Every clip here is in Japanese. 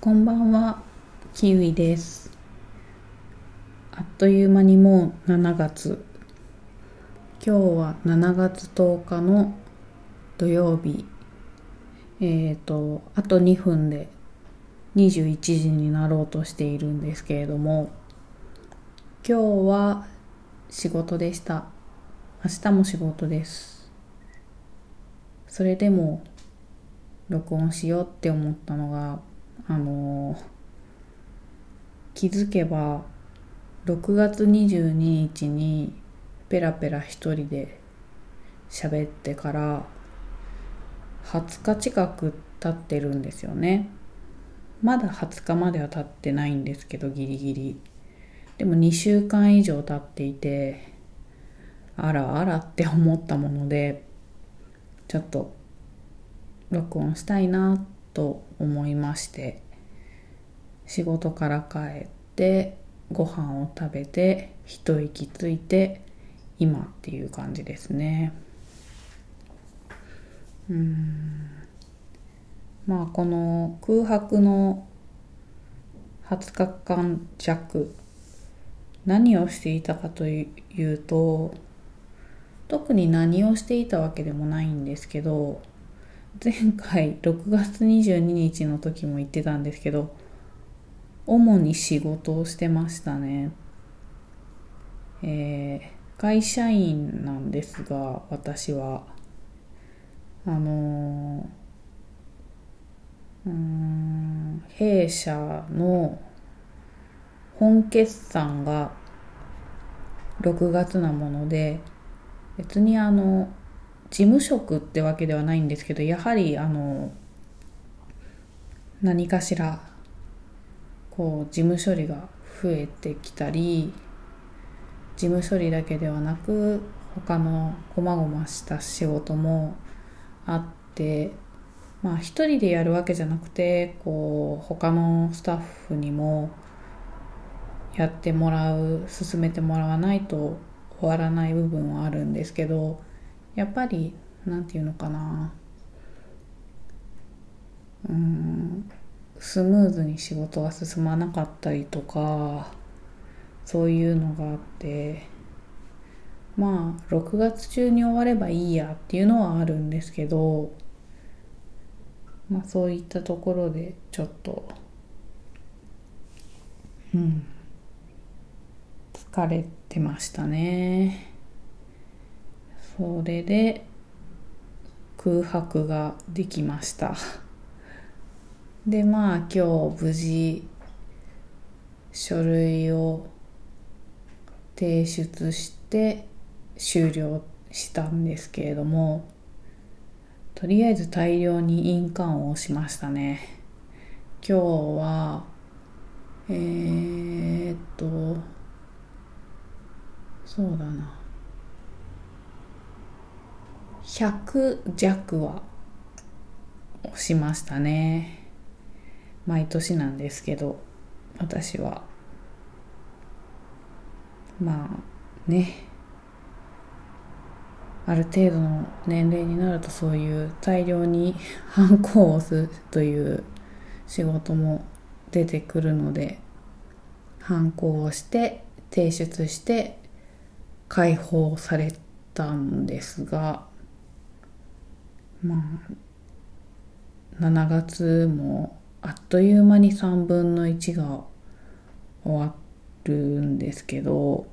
こんばんは、キウイです。あっという間にもう7月。今日は7月10日の土曜日。えっ、と、あと2分で21時になろうとしているんですけれども、今日は仕事でした。明日も仕事です。それでも録音しようって思ったのが、あの気づけば6月22日にペラペラ一人で喋ってから20日近く経ってるんですよね。まだ20日までは経ってないんですけどギリギリ。でも2週間以上経っていてあらあらって思ったものでちょっと録音したいなと思いまして。仕事から帰ってご飯を食べて一息ついて今っていう感じですね。うん。まあこの空白の20日間弱何をしていたかというと特に何をしていたわけでもないんですけど前回6月22日の時も言ってたんですけど主に仕事をしてましたね。えー、会社員なんですが私は。あのー、うん弊社の本決算が6月なもので別にあの事務職ってわけではないんですけどやはりあの何かしらこう事務処理が増えてきたり事務処理だけではなく他の細々した仕事もあってまあ一人でやるわけじゃなくてこう他のスタッフにもやってもらう進めてもらわないと終わらない部分はあるんですけどやっぱりなんていうのかな。うん。スムーズに仕事が進まなかったりとかそういうのがあってまあ6月中に終わればいいやっていうのはあるんですけどまあそういったところでちょっとうん疲れてましたね。それで空白ができました。でまあ今日無事書類を提出して終了したんですけれどもとりあえず大量に印鑑を押しましたね。今日はえー、っとそうだな。100弱は押しましたね。毎年なんですけど私は。まあね。ある程度の年齢になるとそういう大量にハンコを押すという仕事も出てくるのでハンコをして提出して解放されたんですがまあ7月もあっという間に3分の1が終わるんですけど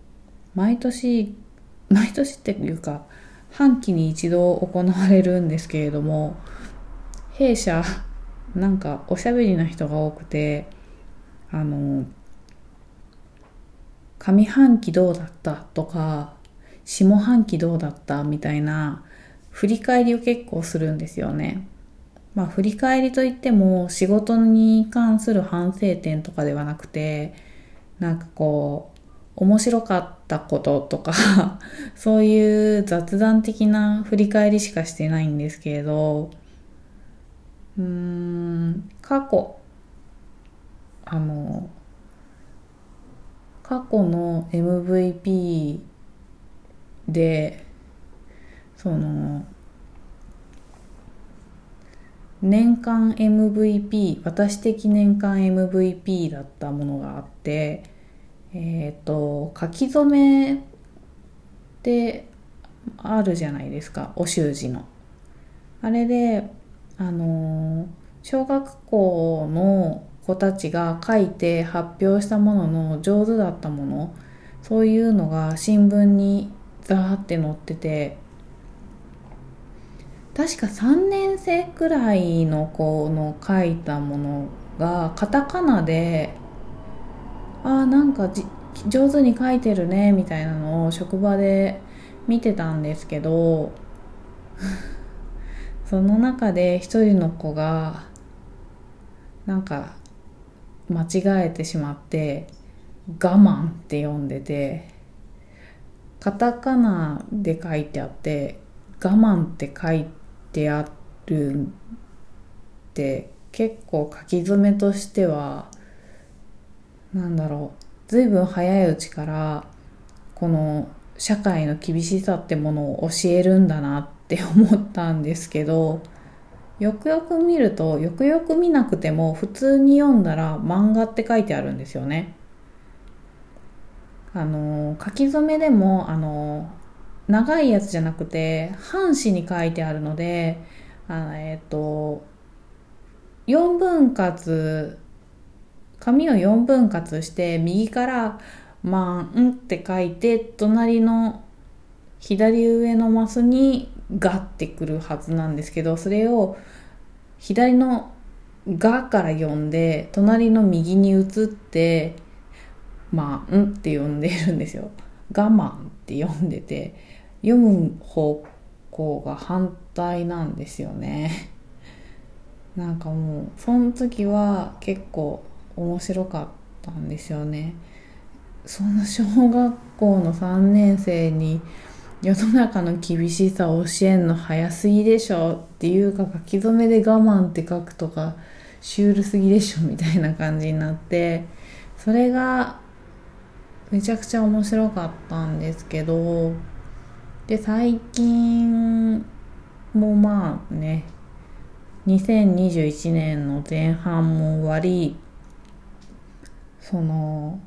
毎年毎年っていうか半期に一度行われるんですけれども弊社なんかおしゃべりな人が多くてあの上半期どうだったとか下半期どうだったみたいな振り返りを結構するんですよね。まあ振り返りといっても仕事に関する反省点とかではなくてなんかこう面白かったこととか そういう雑談的な振り返りしかしてないんですけれどうーん過去あの過去の MVP でその年間 MVP 私的年間 MVP だったものがあってえっ、ー、と書き初めってあるじゃないですかお習字の。あれであの小学校の子たちが書いて発表したものの上手だったものそういうのが新聞にザーって載ってて確か3年生くらいの子の書いたものがカタカナでああなんか上手に書いてるねみたいなのを職場で見てたんですけど その中で一人の子がなんか間違えてしまって「我慢」って読んでてカタカナで書いてあって「我慢」って書いててあるって結構書き初めとしてはなんだろう随分早いうちからこの社会の厳しさってものを教えるんだなって思ったんですけどよくよく見るとよくよく見なくても普通に読んだら漫画って書いてあるんですよね。あの書き初めでもあの長いやつじゃなくて半紙に書いてあるのであえっ、と4分割紙を4分割して右から「まん」って書いて隣の左上のマスに「が」ってくるはずなんですけどそれを左の「が」から読んで隣の右に移って「まん」って読んでるんですよ。我慢って読んでて読む方向が反対なんですよね。なんかもうその時は結構面白かったんですよね。その小学校の3年生に世の中の厳しさを教えんの早すぎでしょっていうか書き初めで我慢って書くとかシュールすぎでしょみたいな感じになってそれがめちゃくちゃ面白かったんですけどで最近もまあね2021年の前半も終わりその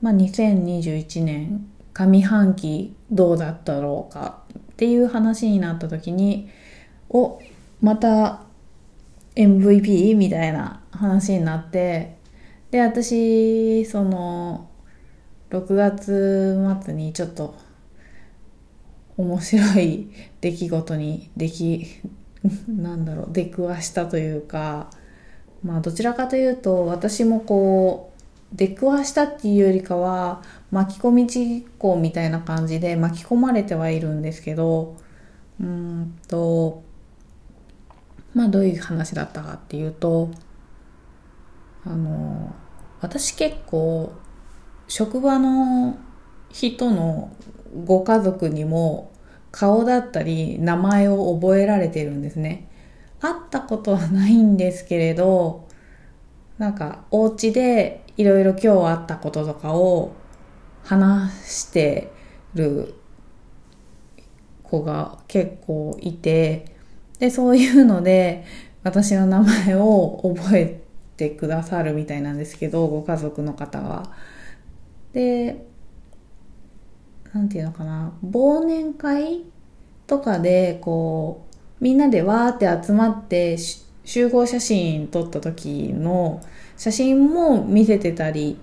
まあ2021年上半期どうだったろうかっていう話になった時におまた MVP みたいな話になってで私その6月末にちょっと面白い出来事にでき なんだろう出くわしたというかまあどちらかというと私もこう出くわしたっていうよりかは巻き込み事故みたいな感じで巻き込まれてはいるんですけどうんとまあどういう話だったかっていうとあの私結構職場の人のご家族にも顔だったり名前を覚えられてるんですね。会ったことはないんですけれど、なんかお家でいろいろ今日あったこととかを話してる子が結構いて、で、そういうので私の名前を覚えてくださるみたいなんですけど、ご家族の方は。でなんていうのかな忘年会とかでこうみんなでわーって集まって集合写真撮った時の写真も見せてたり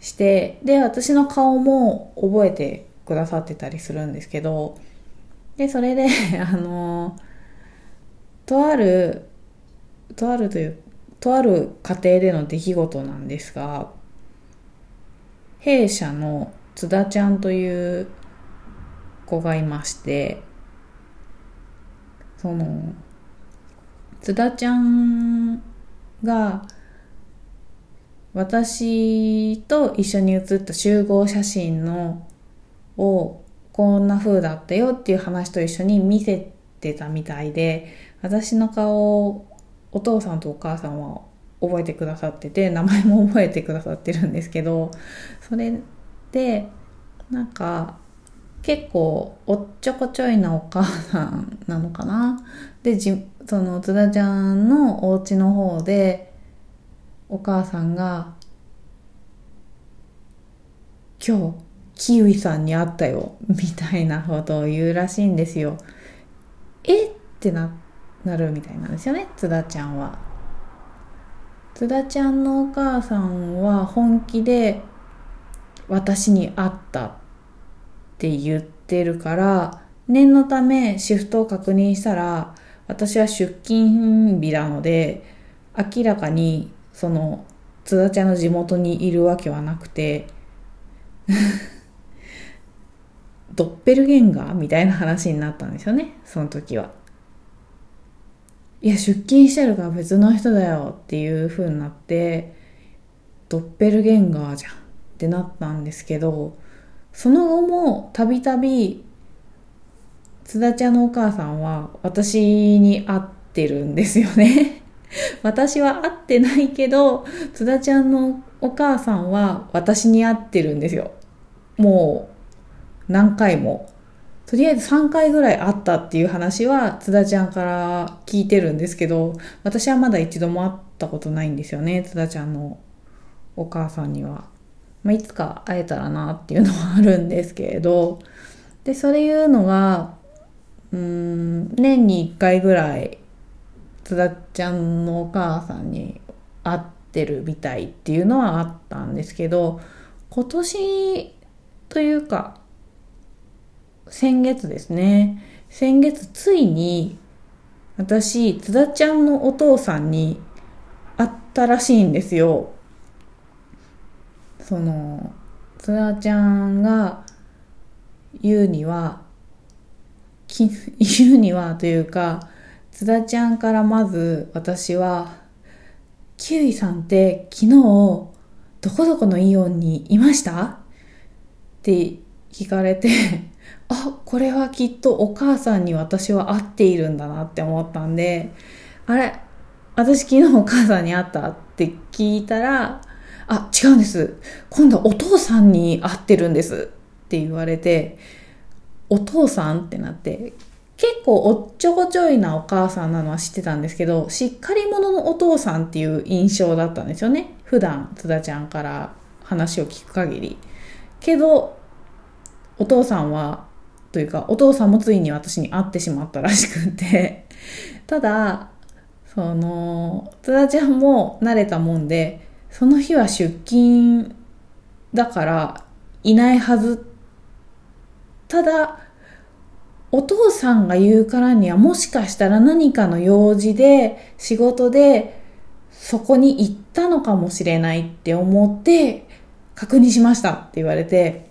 してで私の顔も覚えてくださってたりするんですけどでそれで あのとあるとあるというとある家庭での出来事なんですが弊社の津田ちゃんという子がいましてその津田ちゃんが私と一緒に写った集合写真のをこんな風だったよっていう話と一緒に見せてたみたいで私の顔をお父さんとお母さんは覚えてくださってて名前も覚えてくださってるんですけどそれでなんか結構おっちょこちょいなお母さんなのかな？でじその津田ちゃんのお家の方でお母さんが「今日キウイさんに会ったよ」みたいなことを言うらしいんですよ。え？ってななるみたいなんですよね津田ちゃんは。津田ちゃんのお母さんは本気で私に会ったって言ってるから念のためシフトを確認したら私は出勤日なので明らかにその津田ちゃんの地元にいるわけはなくて ドッペルゲンガーみたいな話になったんですよねその時は。いや出勤してるから別の人だよっていう風になってドッペルゲンガーじゃんってなったんですけどその後もたびたび津田ちゃんのお母さんは私に会ってるんですよね。私は会ってないけど津田ちゃんのお母さんは私に会ってるんですよ。もう何回も。とりあえず3回ぐらい会ったっていう話は津田ちゃんから聞いてるんですけど私はまだ一度も会ったことないんですよね津田ちゃんのお母さんには、まあ、いつか会えたらなっていうのはあるんですけれど。でそれいうのがうん年に1回ぐらい津田ちゃんのお母さんに会ってるみたいっていうのはあったんですけど今年というか先月ですね。先月ついに私、津田ちゃんのお父さんに会ったらしいんですよ。その、津田ちゃんが言うには、言うにはというか、津田ちゃんからまず私は、キウイさんって昨日どこどこのイオンにいました？って聞かれてあこれはきっとお母さんに私は会っているんだなって思ったんであれ私昨日お母さんに会ったって聞いたらあ違うんです。今度はお父さんに会ってるんですって言われてお父さんってなって結構おっちょこちょいなお母さんなのは知ってたんですけどしっかり者のお父さんっていう印象だったんですよね。普段津田ちゃんから話を聞く限り。けどお父さんはというかお父さんもついに私に会ってしまったらしくて。ただその津田ちゃんも慣れたもんでその日は出勤だからいないはず。ただお父さんが言うからにはもしかしたら何かの用事で仕事でそこに行ったのかもしれないって思って確認しましたって言われて。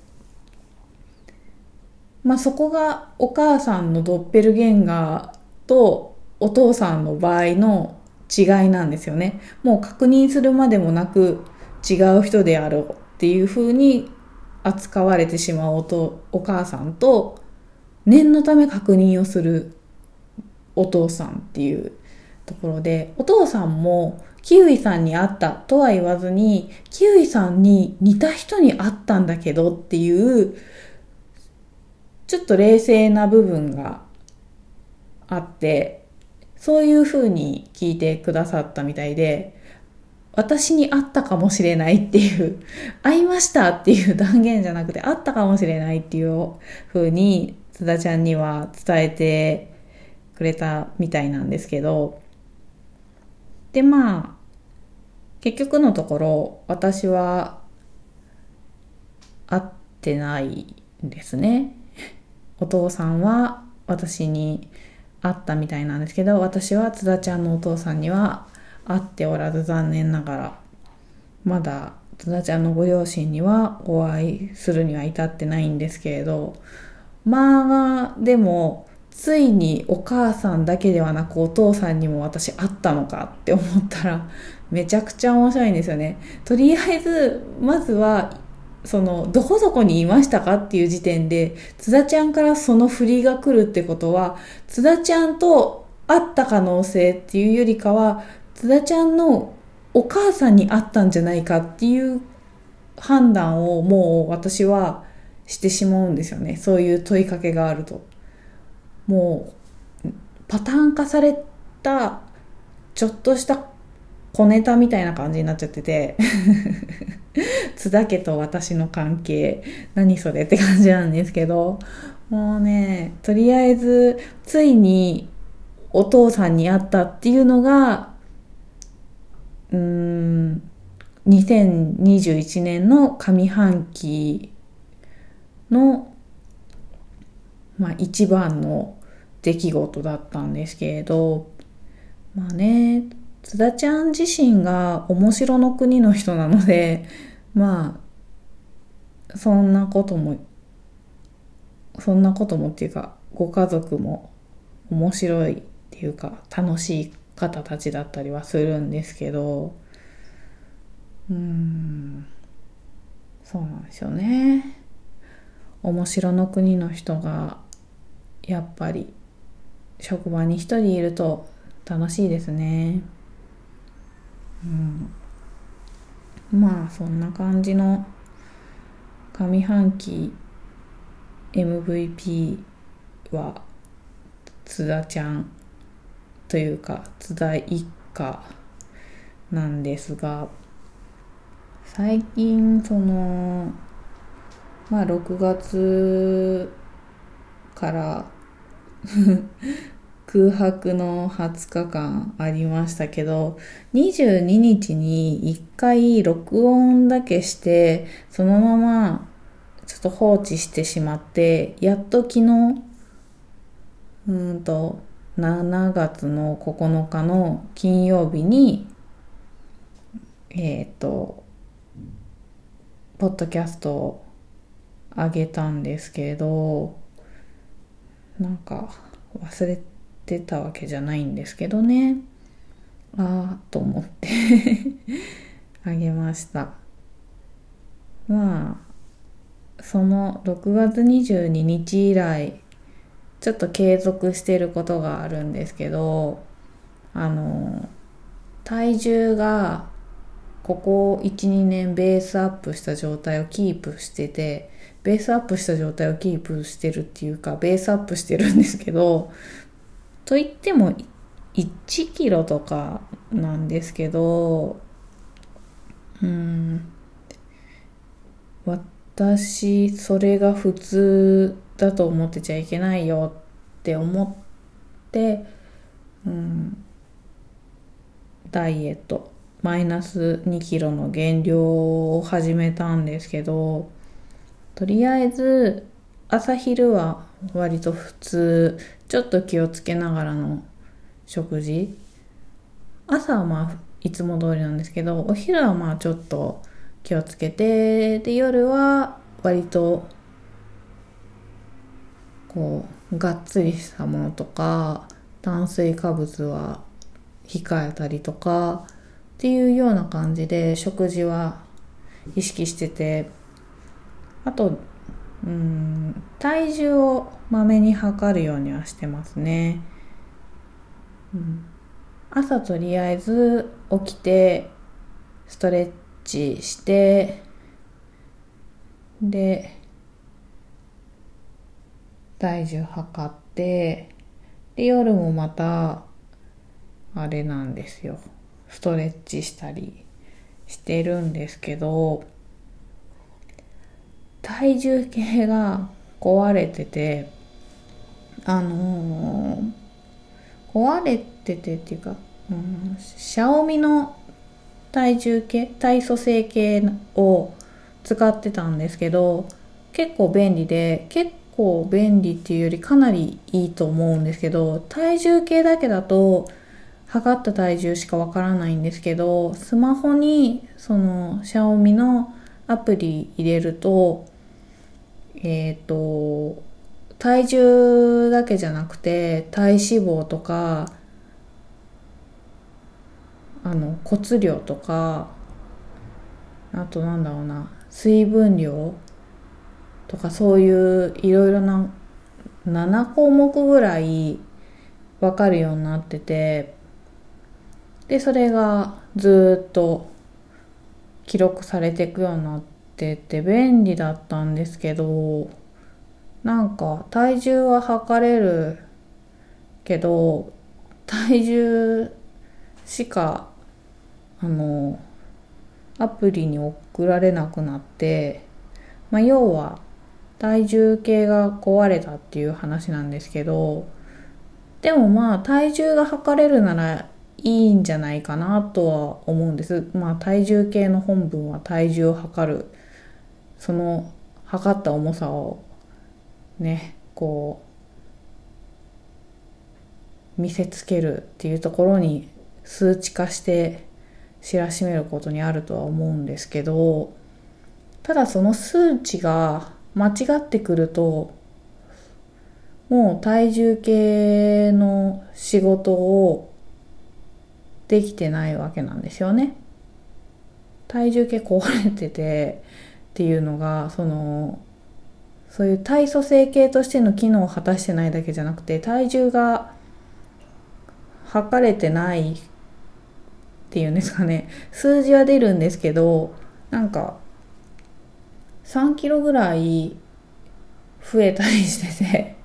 まあ、そこがお母さんのドッペルゲンガーとお父さんの場合の違いなんですよね。もう確認するまでもなく違う人であろうっていうふうに扱われてしまうとお母さんと念のため確認をするお父さんっていうところでお父さんもキウイさんに会ったとは言わずにキウイさんに似た人に会ったんだけどっていうちょっと冷静な部分があって、そういうふうに聞いてくださったみたいで、私に会ったかもしれないっていう、会いましたっていう断言じゃなくて、会ったかもしれないっていうふうに、津田ちゃんには伝えてくれたみたいなんですけど、で、まあ、結局のところ、私は会ってないんですね。お父さんは私に会ったみたいなんですけど私は津田ちゃんのお父さんには会っておらず残念ながらまだ津田ちゃんのご両親にはお会いするには至ってないんですけれどまあでもついにお母さんだけではなくお父さんにも私会ったのかって思ったらめちゃくちゃ面白いんですよね。とりあえずまずはそのどこどこにいましたかっていう時点で津田ちゃんからその振りが来るってことは津田ちゃんと会った可能性っていうよりかは津田ちゃんのお母さんに会ったんじゃないかっていう判断をもう私はしてしまうんですよね。そういう問いかけがあると。もうパターン化されたちょっとした小ネタみたいな感じになっちゃってて。津田家と私の関係何それって感じなんですけどもうねとりあえずついにお父さんに会ったっていうのがうーん2021年の上半期の、まあ、一番の出来事だったんですけれどまあね津田ちゃん自身が面白の国の人なのでまあそんなこともそんなこともっていうかご家族も面白いっていうか楽しい方たちだったりはするんですけどうんそうなんですよね。面白の国の人がやっぱり職場に一人いると楽しいですね。うん。まあそんな感じの上半期 MVP は津田ちゃんというか津田一家なんですが最近そのまあ6月から 空白の20日間ありましたけど22日に1回録音だけしてそのままちょっと放置してしまってやっと昨日うんと7月の9日の金曜日にえっ、ー、とポッドキャストを上げたんですけどなんか忘れてたわけじゃないんですけどね。ああと思って。あげました。まあその6月22日以来ちょっと継続してることがあるんですけどあの体重がここ12年ベースアップした状態をキープしててベースアップした状態をキープしてるっていうかベースアップしてるんですけどと言っても1キロとかなんですけどうん。私それが普通だと思ってちゃいけないよって思って、うん、ダイエット。マイナス2キロの減量を始めたんですけどとりあえず朝昼は割と普通ちょっと気をつけながらの食事。朝はまあいつも通りなんですけどお昼はまあちょっと気をつけてで夜は割とこうがっつりしたものとか炭水化物は控えたりとかっていうような感じで食事は意識しててあとうん体重をまめに測るようにはしてますね、うん、朝とりあえず起きてストレッチしてで体重測ってで夜もまたあれなんですよ。ストレッチしたりしてるんですけど体重計が壊れててあのー、壊れててっていうか、うん、シャオミの体重計体組成計を使ってたんですけど結構便利で結構便利っていうよりかなりいいと思うんですけど体重計だけだと測った体重しかわからないんですけどスマホにそのシャオミのアプリ入れるとえっ、ー、と体重だけじゃなくて体脂肪とかあの骨量とかあとなんだろうな水分量とかそういういろいろな7項目ぐらい分かるようになっててでそれがずっと記録されていくようになってってて便利だったんですけどなんか体重は測れるけど体重しかあのアプリに送られなくなって、まあ、要は体重計が壊れたっていう話なんですけどでもまあ体重が測れるならいいんじゃないかなとは思うんです。まあ体重計の本文は体重を測るその測った重さをねこう見せつけるっていうところに数値化して知らしめることにあるとは思うんですけどただその数値が間違ってくるともう体重計の仕事をできてないわけなんですよね。体重計壊れててっていうのがそのそういう体組成計としての機能を果たしてないだけじゃなくて体重が測れてないっていうんですかね。数字は出るんですけどなんか3キロぐらい増えたりしてて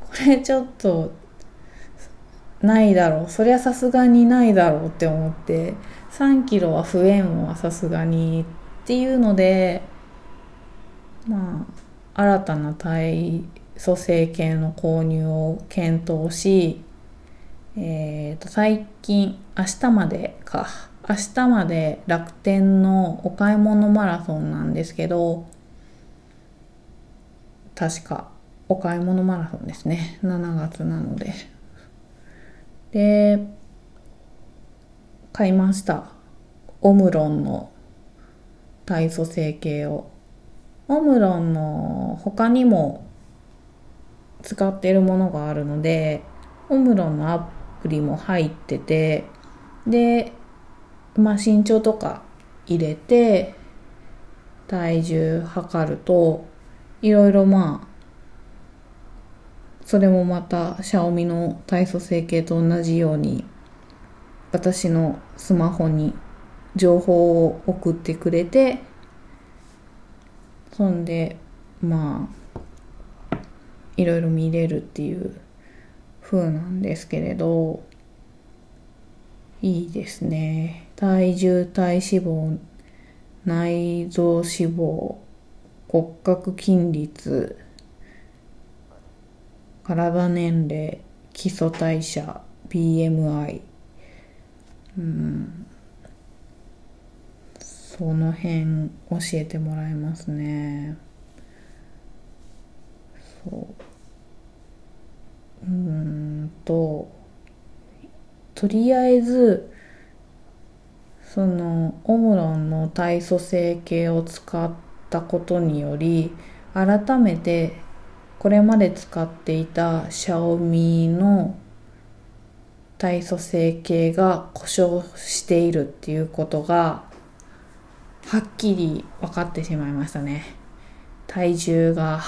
これちょっとないだろう。そりゃさすがにないだろうって思って3キロは増えんはさすがにっていうのでまあ新たな体組成計の購入を検討しえー、と最近明日までか。明日まで楽天のお買い物マラソンなんですけど確かお買い物マラソンですね。7月なので。で買いました。オムロンの体組成計を。オムロンの他にも使っているものがあるのでオムロンのアプリも入っててで、まあ、身長とか入れて体重測るといろいろまあそれもまたシャオミの体組成計と同じように私のスマホに情報を送ってくれてそんでまあいろいろ見れるっていう風なんですけれどいいですね。体重体脂肪内臓脂肪骨格筋率体年齢基礎代謝 BMI うんその辺教えてもらいますね。そう。うんととりあえずそのオムロンの体組成計を使ったことにより改めてこれまで使っていたシャオミの体組成計が故障しているっていうことがはっきり分かってしまいましたね体重が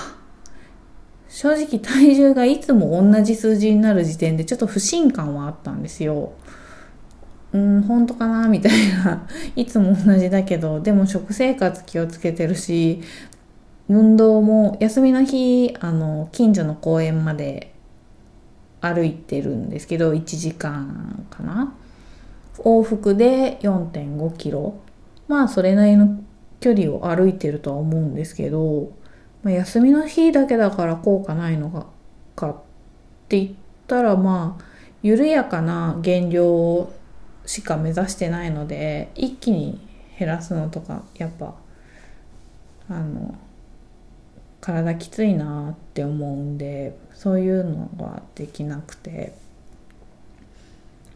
正直体重がいつも同じ数字になる時点でちょっと不信感はあったんですよ。うん、本当かなみたいな。いつも同じだけど、でも食生活気をつけてるし、運動も休みの日、あの、近所の公園まで歩いてるんですけど、1時間かな往復で4.5キロ。まあ、それなりの距離を歩いてるとは思うんですけど、まあ、休みの日だけだから効果ないのかかって言ったらまあ緩やかな減量しか目指してないので一気に減らすのとかやっぱあの体きついなって思うんでそういうのはできなくて。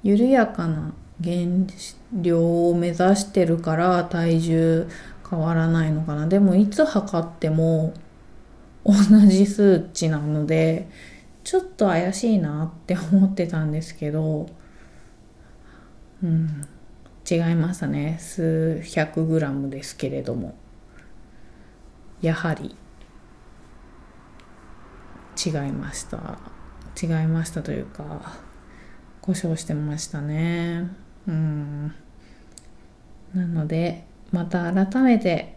緩やかな減量を目指してるから体重変わらないのかな。でもいつ測っても同じ数値なのでちょっと怪しいなって思ってたんですけどうん違いましたね。数百グラムですけれども。やはり。違いました。違いましたというか故障してましたね。うん。なのでまた改めて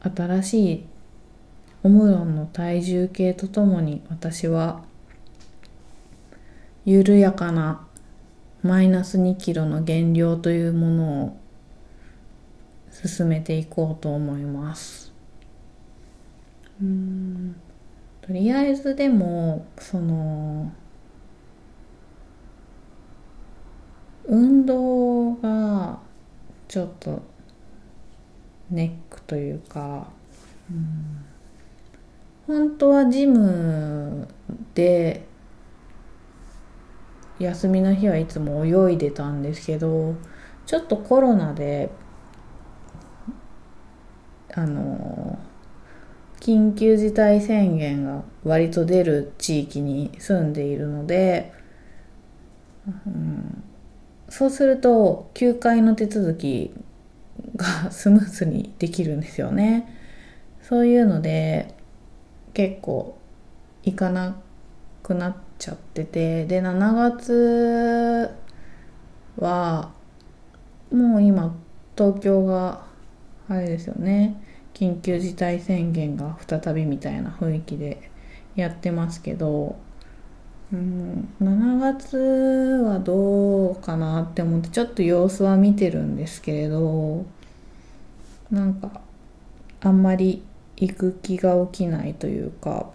新しいオムロンの体重計とともに私は緩やかなマイナス2キロの減量というものを進めていこうと思います。うん。とりあえずでもその運動がちょっとネックというか、うん、本当はジムで休みの日はいつも泳いでたんですけどちょっとコロナであの緊急事態宣言が割と出る地域に住んでいるので、うん、そうすると休会の手続きがスムーズにできるんですよね。そういうので結構行かなくなっちゃってて。で7月はもう今東京があれですよね。緊急事態宣言が再びみたいな雰囲気でやってますけど、うん、7月はどうかなって思ってちょっと様子は見てるんですけれどなんかあんまり行く気が起きないというか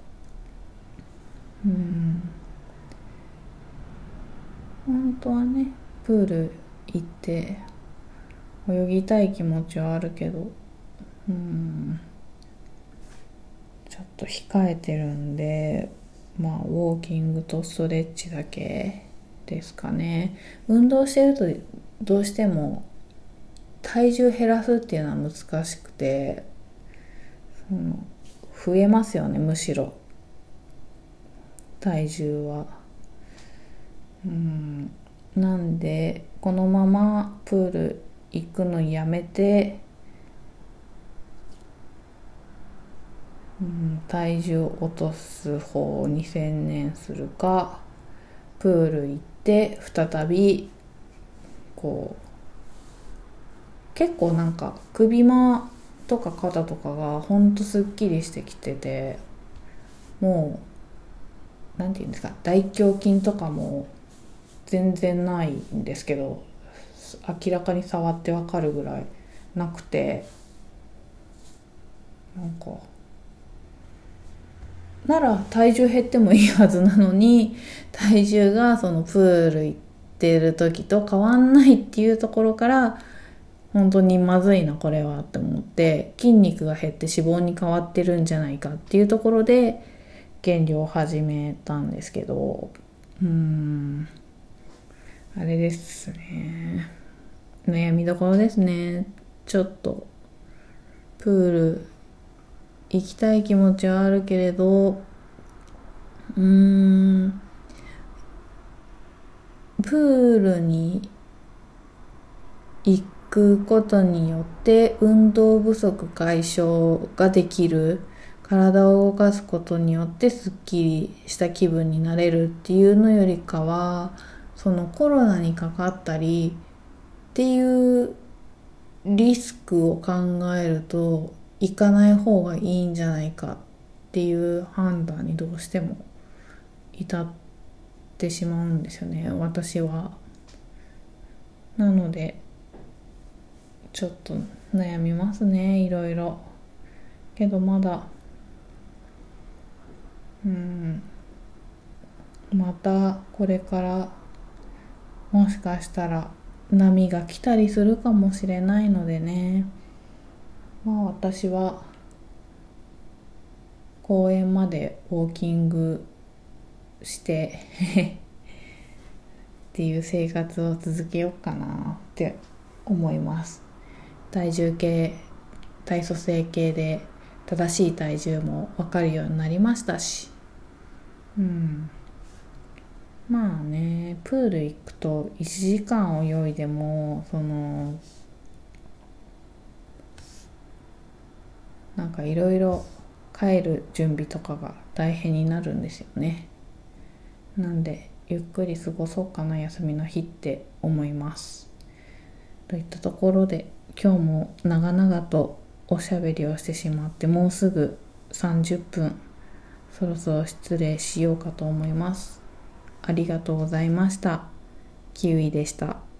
うん。本当はねプール行って泳ぎたい気持ちはあるけどうん。ちょっと控えてるんでまあウォーキングとストレッチだけですかね。運動してるとどうしても体重減らすっていうのは難しくてその増えますよねむしろ。体重は。うん。なんでこのままプール行くのやめて体重落とす方に専念するかプール行って再びこう結構なんか首間とか肩とかがほんとすっきりしてきててもう何て言うんですか大胸筋とかも全然ないんですけど明らかに触ってわかるぐらいなくてなんかなら体重減ってもいいはずなのに 体重がそのプール行ってる時と変わんないっていうところから本当にまずいなこれはって思って筋肉が減って脂肪に変わってるんじゃないかっていうところで減量を始めたんですけど。うん。あれですね。悩みどころですね。ちょっとプール行きたい気持ちはあるけれどうーんプールに行くことによって運動不足解消ができる。体を動かすことによってすっきりした気分になれるっていうのよりかはそのコロナにかかったりっていうリスクを考えると行かない方がいいんじゃないかっていう判断にどうしても至ってしまうんですよね私は。なのでちょっと悩みますねいろいろ。けどまだうんまたこれからもしかしたら波が来たりするかもしれないのでね。まあ私は公園までウォーキングして っていう生活を続けようかなって思います。体重計体組成計で正しい体重も分かるようになりましたし。うん。まあねプール行くと1時間泳いでもそのなんかいろいろ帰る準備とかが大変になるんですよね。なんでゆっくり過ごそうかな休みの日って思います。といったところで今日も長々とおしゃべりをしてしまってもうすぐ30分そろそろ失礼しようかと思います。ありがとうございました。キウイでした。